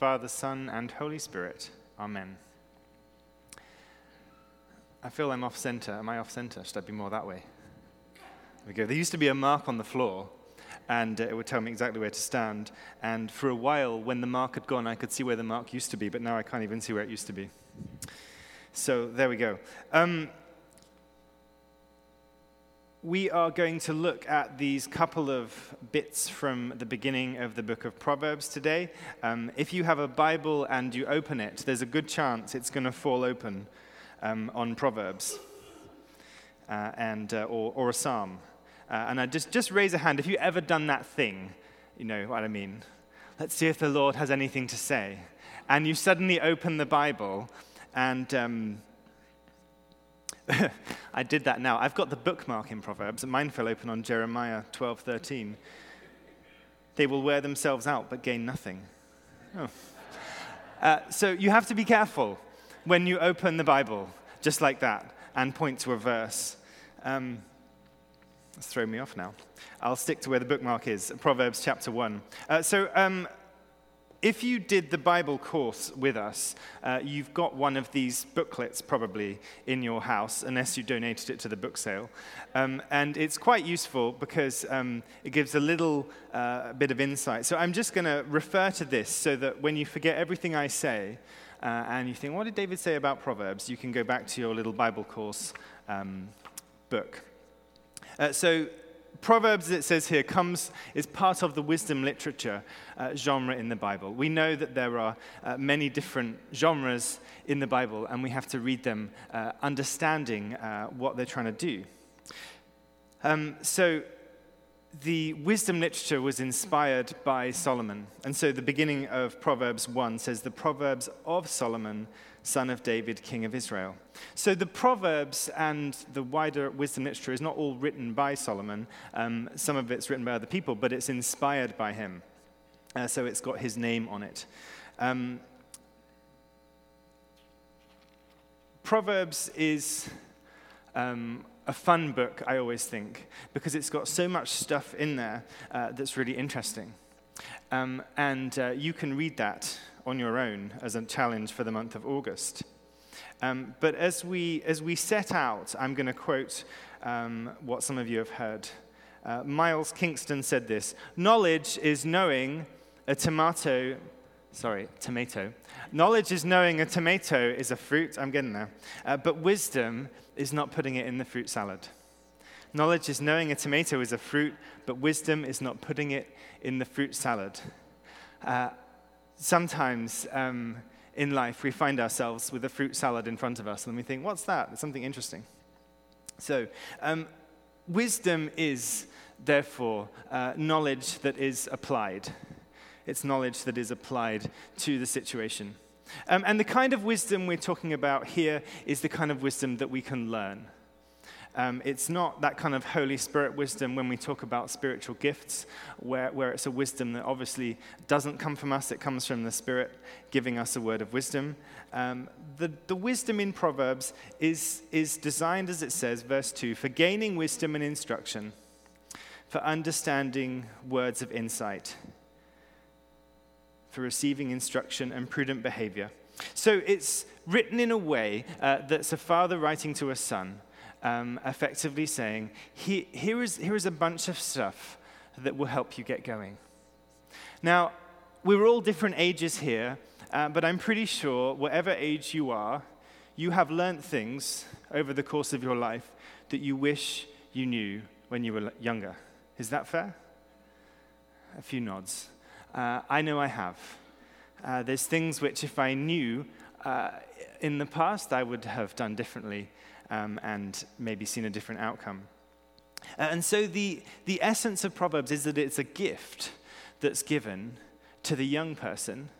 Father, Son, and Holy Spirit. Amen. I feel I'm off center. Am I off center? Should I be more that way? There we go. There used to be a mark on the floor, and uh, it would tell me exactly where to stand. And for a while, when the mark had gone, I could see where the mark used to be, but now I can't even see where it used to be. So there we go. Um, we are going to look at these couple of bits from the beginning of the book of Proverbs today. Um, if you have a Bible and you open it, there's a good chance it's going to fall open um, on Proverbs uh, and, uh, or, or, a psalm. Uh, and I just, just raise a hand if you've ever done that thing, you know what I mean. Let's see if the Lord has anything to say. And you suddenly open the Bible and. Um, I did that now. I've got the bookmark in Proverbs, mine fell open on Jeremiah 12 13. They will wear themselves out but gain nothing. Oh. Uh, so you have to be careful when you open the Bible, just like that, and point to a verse. Um, it's thrown me off now. I'll stick to where the bookmark is, Proverbs chapter 1. Uh, so um, if you did the Bible course with us, uh, you've got one of these booklets probably in your house, unless you donated it to the book sale. Um, and it's quite useful because um, it gives a little uh, bit of insight. So I'm just going to refer to this so that when you forget everything I say uh, and you think, what did David say about Proverbs? You can go back to your little Bible course um, book. Uh, so Proverbs, it says here, comes, is part of the wisdom literature uh, genre in the Bible. We know that there are uh, many different genres in the Bible, and we have to read them uh, understanding uh, what they're trying to do. Um, so, the wisdom literature was inspired by Solomon. And so, the beginning of Proverbs 1 says, The Proverbs of Solomon son of David, king of Israel. So the Proverbs and the wider wisdom literature is not all written by Solomon. Um, some of it's written by other people, but it's inspired by him. Uh, so it's got his name on it. Um, Proverbs is um, a fun book, I always think, because it's got so much stuff in there uh, that's really interesting. Um, and uh, you can read that on your own as a challenge for the month of August. Um, but as we, as we set out, I'm going to quote um, what some of you have heard. Uh, Miles Kington said this Knowledge is knowing a tomato, sorry, tomato. Knowledge is knowing a tomato is a fruit, I'm getting there. Uh, but wisdom is not putting it in the fruit salad. Knowledge is knowing a tomato is a fruit, but wisdom is not putting it in the fruit salad. Uh, sometimes um, in life we find ourselves with a fruit salad in front of us and we think, what's that? It's something interesting. So, um, wisdom is, therefore, uh, knowledge that is applied. It's knowledge that is applied to the situation. Um, and the kind of wisdom we're talking about here is the kind of wisdom that we can learn. Um, it's not that kind of Holy Spirit wisdom when we talk about spiritual gifts, where, where it's a wisdom that obviously doesn't come from us, it comes from the Spirit giving us a word of wisdom. Um, the, the wisdom in Proverbs is, is designed, as it says, verse 2, for gaining wisdom and instruction, for understanding words of insight, for receiving instruction and prudent behavior. So it's written in a way uh, that's a father writing to a son um, effectively saying, here, is, here is a bunch of stuff that will help you get going. Now, we're all different ages here, uh, but I'm pretty sure, whatever age you are, you have learned things over the course of your life that you wish you knew when you were younger. Is that fair? A few nods. Uh, I know I have. Uh, there's things which, if I knew uh, in the past, I would have done differently um, and maybe seen a different outcome. Uh, and so the, the essence of Proverbs is that it's a gift that's given to the young person,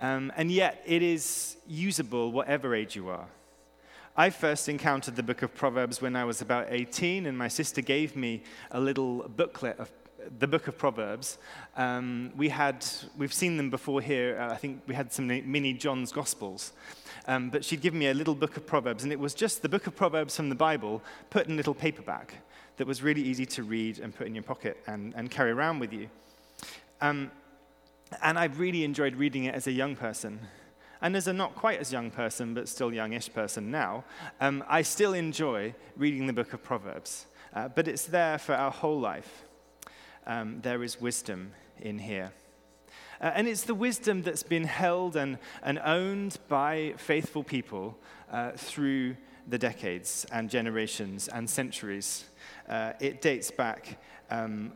um, and yet it is usable whatever age you are. I first encountered the book of Proverbs when I was about 18, and my sister gave me a little booklet of the book of Proverbs. Um, we had, we've seen them before here. Uh, I think we had some mini John's Gospels. Um, but she'd given me a little book of Proverbs, and it was just the book of Proverbs from the Bible put in a little paperback that was really easy to read and put in your pocket and, and carry around with you. Um, And I really enjoyed reading it as a young person. And as a not quite as young person, but still youngish person now, um, I still enjoy reading the book of Proverbs. Uh, but it's there for our whole life. Um, there is wisdom in here. Uh, and it's the wisdom that's been held and, and owned by faithful people uh, through the decades and generations and centuries. Uh, it dates back um,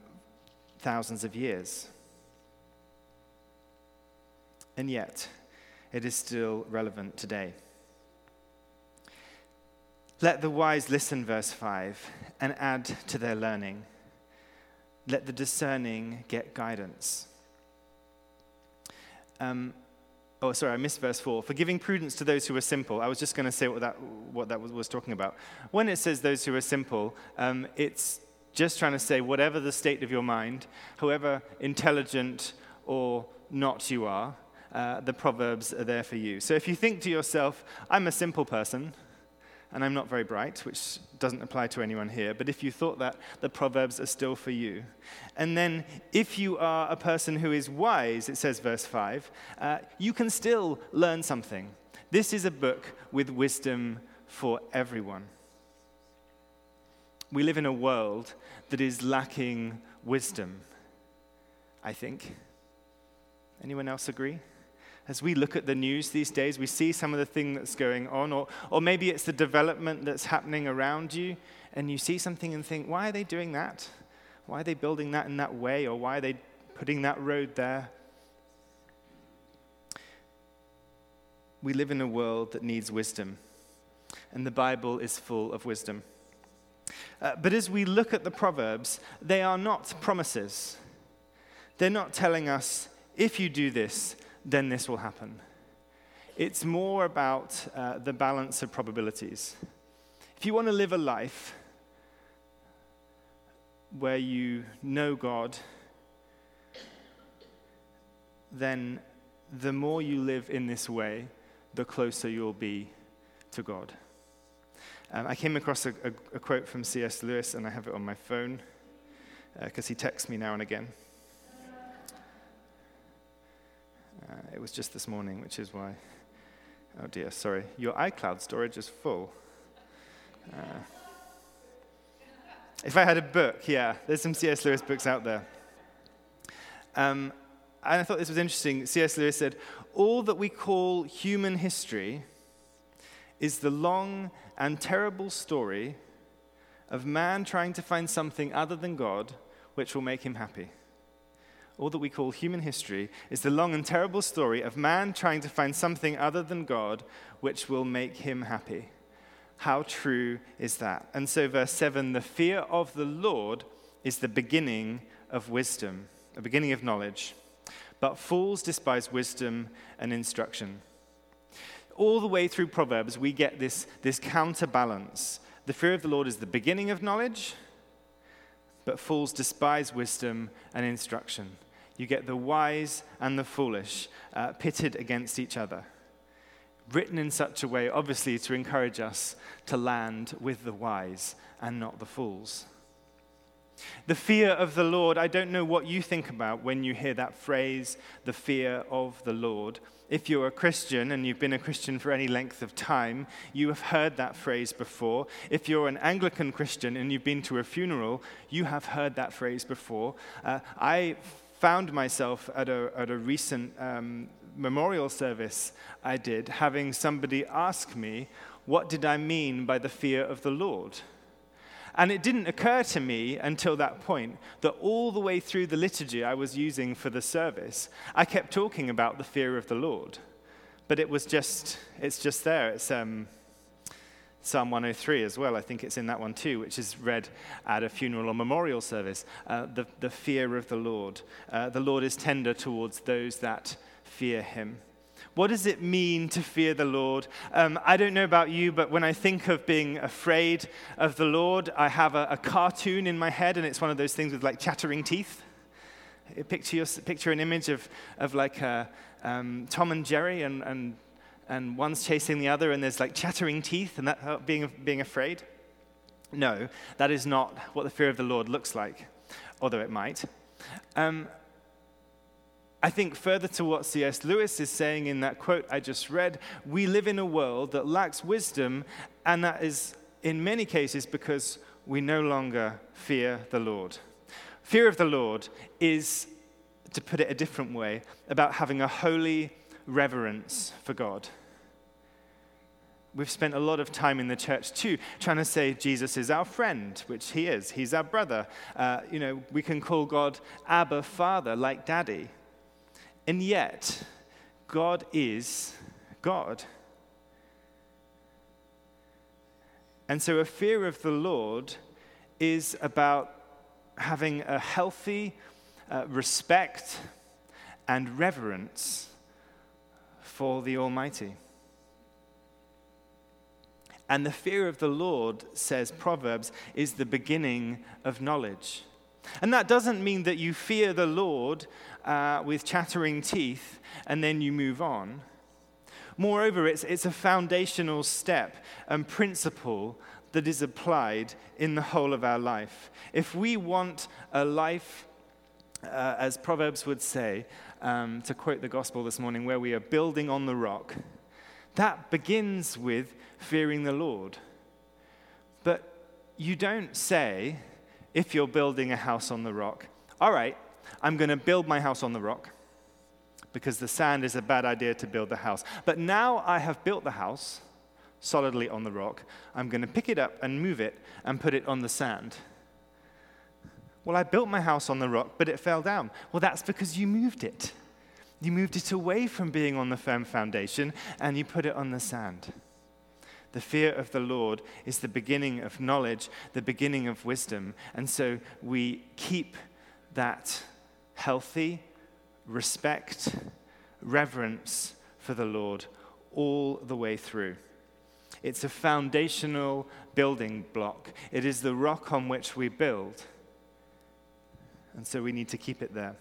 thousands of years. And yet, it is still relevant today. Let the wise listen, verse 5, and add to their learning. Let the discerning get guidance. Um, oh, sorry, I missed verse 4. For giving prudence to those who are simple. I was just going to say what that, what that was, was, talking about. When it says those who are simple, um, it's just trying to say whatever the state of your mind, however intelligent or not you are, uh, the Proverbs are there for you. So if you think to yourself, I'm a simple person, and I'm not very bright, which doesn't apply to anyone here, but if you thought that, the Proverbs are still for you. And then, if you are a person who is wise, it says, verse 5, uh, you can still learn something. This is a book with wisdom for everyone. We live in a world that is lacking wisdom, I think. Anyone else agree? As we look at the news these days, we see some of the thing that's going on, or, or maybe it's the development that's happening around you, and you see something and think, why are they doing that? Why are they building that in that way, or why are they putting that road there? We live in a world that needs wisdom, and the Bible is full of wisdom. Uh, but as we look at the Proverbs, they are not promises. They're not telling us, if you do this, then this will happen. It's more about uh, the balance of probabilities. If you want to live a life where you know God, then the more you live in this way, the closer you'll be to God. Um, I came across a, a, a, quote from C.S. Lewis, and I have it on my phone because uh, he texts me now and again. Uh, it was just this morning, which is why. Oh dear, sorry. Your iCloud storage is full. Uh, if I had a book, yeah, there's some C.S. Lewis books out there. Um, and I thought this was interesting. C.S. Lewis said, All that we call human history is the long and terrible story of man trying to find something other than God which will make him happy all that we call human history, is the long and terrible story of man trying to find something other than God which will make him happy. How true is that? And so, verse 7 the fear of the Lord is the beginning of wisdom, a beginning of knowledge. But fools despise wisdom and instruction. All the way through Proverbs, we get this, this counterbalance. The fear of the Lord is the beginning of knowledge, but fools despise wisdom and instruction you get the wise and the foolish uh, pitted against each other. Written in such a way, obviously, to encourage us to land with the wise and not the fools. The fear of the Lord, I don't know what you think about when you hear that phrase, the fear of the Lord. If you're a Christian and you've been a Christian for any length of time, you have heard that phrase before. If you're an Anglican Christian and you've been to a funeral, you have heard that phrase before. Uh, I found myself at a, at a recent um, memorial service I did having somebody ask me, What did I mean by the fear of the Lord? And it didn't occur to me until that point that all the way through the liturgy I was using for the service, I kept talking about the fear of the Lord. But it was just, it's just there. It's, um, Psalm 103 as well. I think it's in that one too, which is read at a funeral or memorial service. Uh, the, the fear of the Lord. Uh, the Lord is tender towards those that fear him. What does it mean to fear the Lord? Um, I don't know about you, but when I think of being afraid of the Lord, I have a, a cartoon in my head, and it's one of those things with like chattering teeth. Picture, your, picture an image of, of like uh, um, Tom and Jerry and, and and one's chasing the other, and there's like chattering teeth and that uh, being, being afraid. No, that is not what the fear of the Lord looks like, although it might. Um, I think further to what C.S. Lewis is saying in that quote I just read, we live in a world that lacks wisdom, and that is in many cases because we no longer fear the Lord. Fear of the Lord is, to put it a different way, about having a holy reverence for God. We've spent a lot of time in the church too trying to say Jesus is our friend, which he is. He's our brother. Uh, you know, we can call God Abba, Father, like Daddy. And yet, God is God. And so, a fear of the Lord is about having a healthy uh, respect and reverence for the Almighty. And the fear of the Lord, says Proverbs, is the beginning of knowledge. And that doesn't mean that you fear the Lord uh, with chattering teeth and then you move on. Moreover, it's, it's a foundational step and principle that is applied in the whole of our life. If we want a life, uh, as Proverbs would say, um, to quote the gospel this morning, where we are building on the rock, that begins with fearing the Lord. But you don't say, if you're building a house on the rock, all right, I'm going to build my house on the rock because the sand is a bad idea to build the house. But now I have built the house solidly on the rock, I'm going to pick it up and move it and put it on the sand. Well, I built my house on the rock, but it fell down. Well, that's because you moved it. You moved it away from being on the firm foundation and you put it on the sand. The fear of the Lord is the beginning of knowledge, the beginning of wisdom. And so we keep that healthy respect, reverence for the Lord all the way through. It's a foundational building block, it is the rock on which we build. And so we need to keep it there.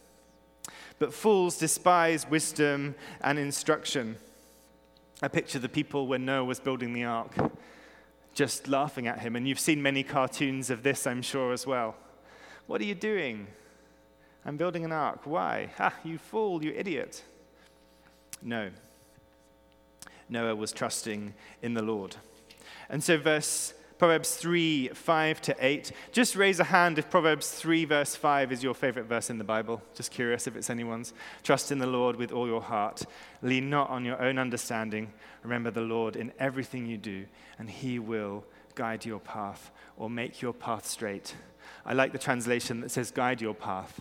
But fools despise wisdom and instruction. I picture the people when Noah was building the ark just laughing at him. And you've seen many cartoons of this, I'm sure, as well. What are you doing? I'm building an ark. Why? Ha, you fool, you idiot. No. Noah was trusting in the Lord. And so, verse Proverbs 3, 5 to 8. Just raise a hand if Proverbs 3, verse 5 is your favorite verse in the Bible. Just curious if it's anyone's. Trust in the Lord with all your heart. Lean not on your own understanding. Remember the Lord in everything you do, and he will guide your path or make your path straight. I like the translation that says, guide your path.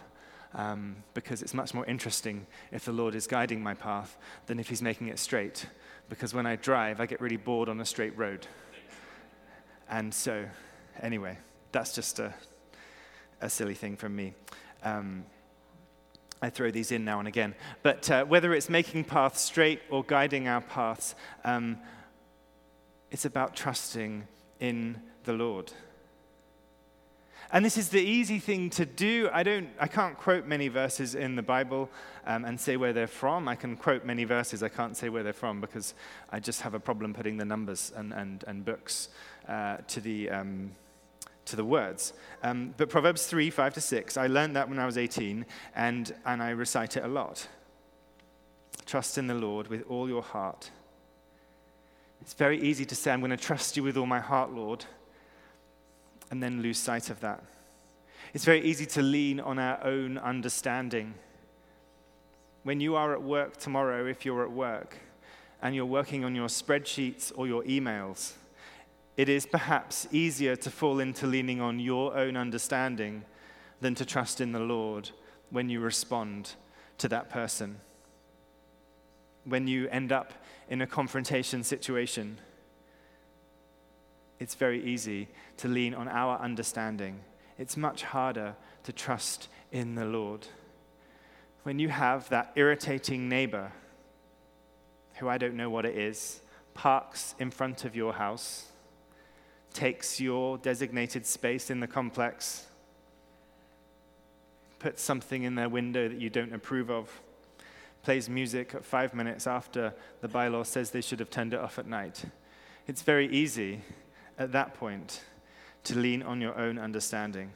Um, because it's much more interesting if the Lord is guiding my path than if He's making it straight. Because when I drive, I get really bored on a straight road. And so, anyway, that's just a, a silly thing from me. Um, I throw these in now and again. But uh, whether it's making paths straight or guiding our paths, um, it's about trusting in the Lord. And this is the easy thing to do. I, don't, I can't quote many verses in the Bible um, and say where they're from. I can quote many verses. I can't say where they're from because I just have a problem putting the numbers and, and, and books uh, to, the, um, to the words. Um, but Proverbs 3 5 to 6, I learned that when I was 18, and, and I recite it a lot. Trust in the Lord with all your heart. It's very easy to say, I'm going to trust you with all my heart, Lord and then lose sight of that. It's very easy to lean on our own understanding. When you are at work tomorrow, if you're at work, and you're working on your spreadsheets or your emails, it is perhaps easier to fall into leaning on your own understanding than to trust in the Lord when you respond to that person. When you end up in a confrontation situation, it's very easy to lean on our understanding. It's much harder to trust in the Lord. When you have that irritating neighbor, who I don't know what it is, parks in front of your house, takes your designated space in the complex, puts something in their window that you don't approve of, plays music five minutes after the bylaw says they should have turned it off at night. It's very easy at that point to lean on your own understanding.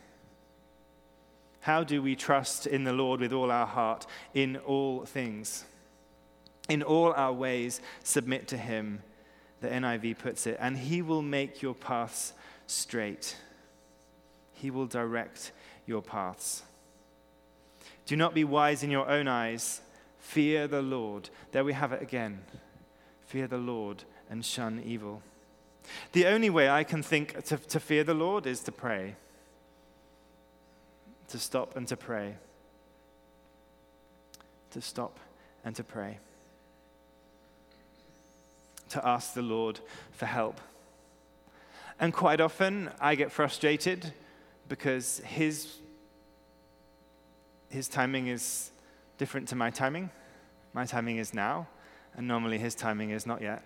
How do we trust in the Lord with all our heart in all things? In all our ways, submit to Him, the NIV puts it, and He will make your paths straight. He will direct your paths. Do not be wise in your own eyes. Fear the Lord. There we have it again. Fear the Lord and shun evil. The only way I can think to, to fear the Lord is to pray, to stop and to pray. To stop and to pray. To ask the Lord for help. And quite often I get frustrated because his, his timing is different to my timing. My timing is now, and normally his timing is not yet.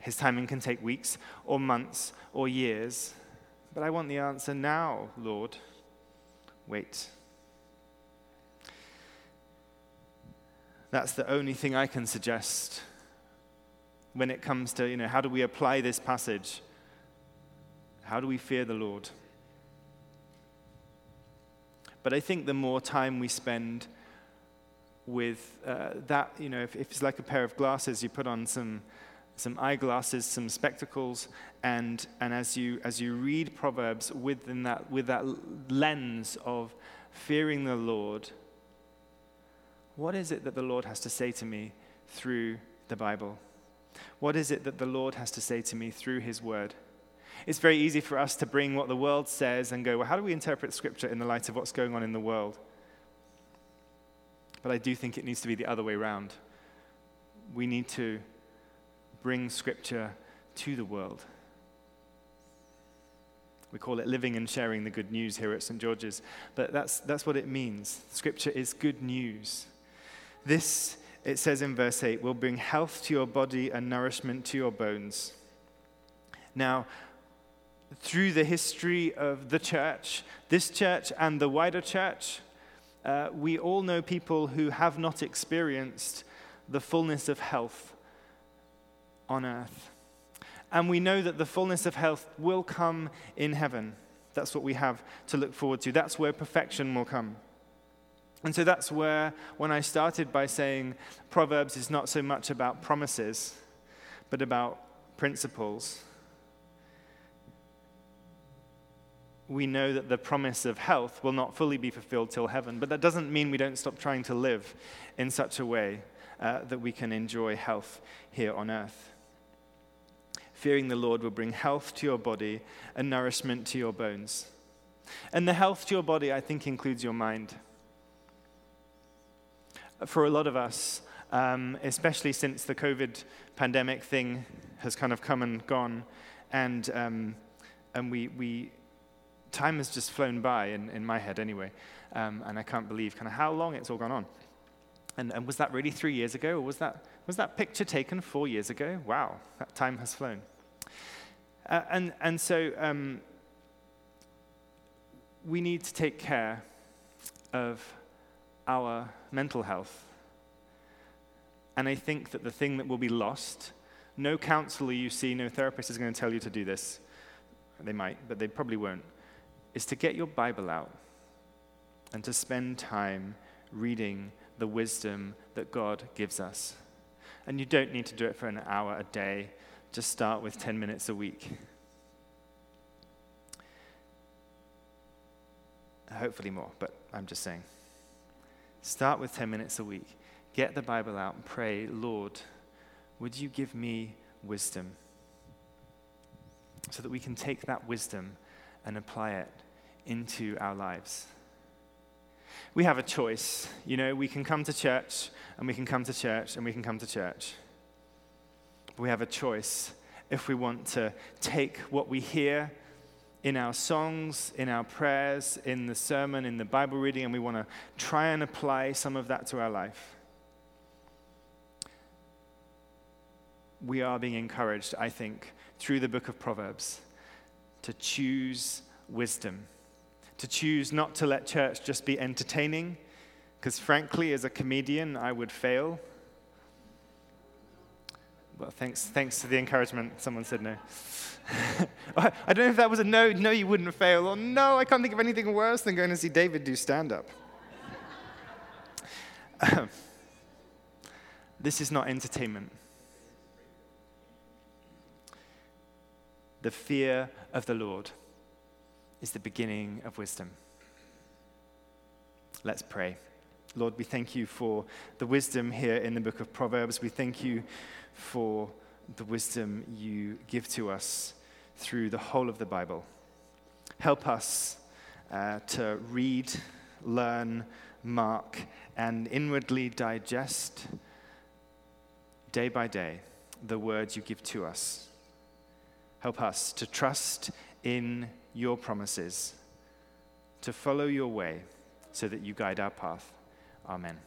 His timing can take weeks or months or years. But I want the answer now, Lord. Wait. That's the only thing I can suggest when it comes to, you know, how do we apply this passage? How do we fear the Lord? But I think the more time we spend with uh, that, you know, if, if it's like a pair of glasses, you put on some some eyeglasses, some spectacles, and, and as, you, as you read Proverbs within that, with that lens of fearing the Lord, what is it that the Lord has to say to me through the Bible? What is it that the Lord has to say to me through His Word? It's very easy for us to bring what the world says and go, well, how do we interpret Scripture in the light of what's going on in the world? But I do think it needs to be the other way around. We need to bring Scripture to the world. We call it living and sharing the good news here at St. George's, but that's, that's what it means. Scripture is good news. This, it says in verse 8, will bring health to your body and nourishment to your bones. Now, through the history of the church, this church and the wider church, uh, we all know people who have not experienced the fullness of health on earth. And we know that the fullness of health will come in heaven. That's what we have to look forward to. That's where perfection will come. And so that's where, when I started by saying Proverbs is not so much about promises, but about principles, we know that the promise of health will not fully be fulfilled till heaven. But that doesn't mean we don't stop trying to live in such a way uh, that we can enjoy health here on earth. Fearing the Lord will bring health to your body and nourishment to your bones. And the health to your body, I think, includes your mind. For a lot of us, um, especially since the COVID pandemic thing has kind of come and gone, and, um, and we, we, time has just flown by, in, in my head anyway, um, and I can't believe kind of how long it's all gone on. And, and was that really three years ago, or was that, was that picture taken four years ago? Wow, that time has flown. Uh, and, and so um, we need to take care of our mental health. And I think that the thing that will be lost, no counselor you see, no therapist is going to tell you to do this. They might, but they probably won't. Is to get your Bible out and to spend time reading the wisdom that God gives us. And you don't need to do it for an hour a day, just start with 10 minutes a week. Hopefully more, but I'm just saying. Start with 10 minutes a week. Get the Bible out and pray, Lord, would you give me wisdom? So that we can take that wisdom and apply it into our lives we have a choice. You know, we can come to church and we can come to church and we can come to church. we have a choice if we want to take what we hear in our songs, in our prayers, in the sermon, in the Bible reading, and we want to try and apply some of that to our life. We are being encouraged, I think, through the book of Proverbs to choose wisdom to choose not to let church just be entertaining, because frankly, as a comedian, I would fail. Well, thanks, thanks for the encouragement. Someone said no. I don't know if that was a no, no, you wouldn't fail, or no, I can't think of anything worse than going to see David do stand up. this is not entertainment. The fear of the Lord is the beginning of wisdom. Let's pray. Lord, we thank you for the wisdom here in the book of Proverbs. We thank you for the wisdom you give to us through the whole of the Bible. Help us uh, to read, learn, mark, and inwardly digest day by day the words you give to us. Help us to trust in your promises, to follow your way so that you guide our path. Amen.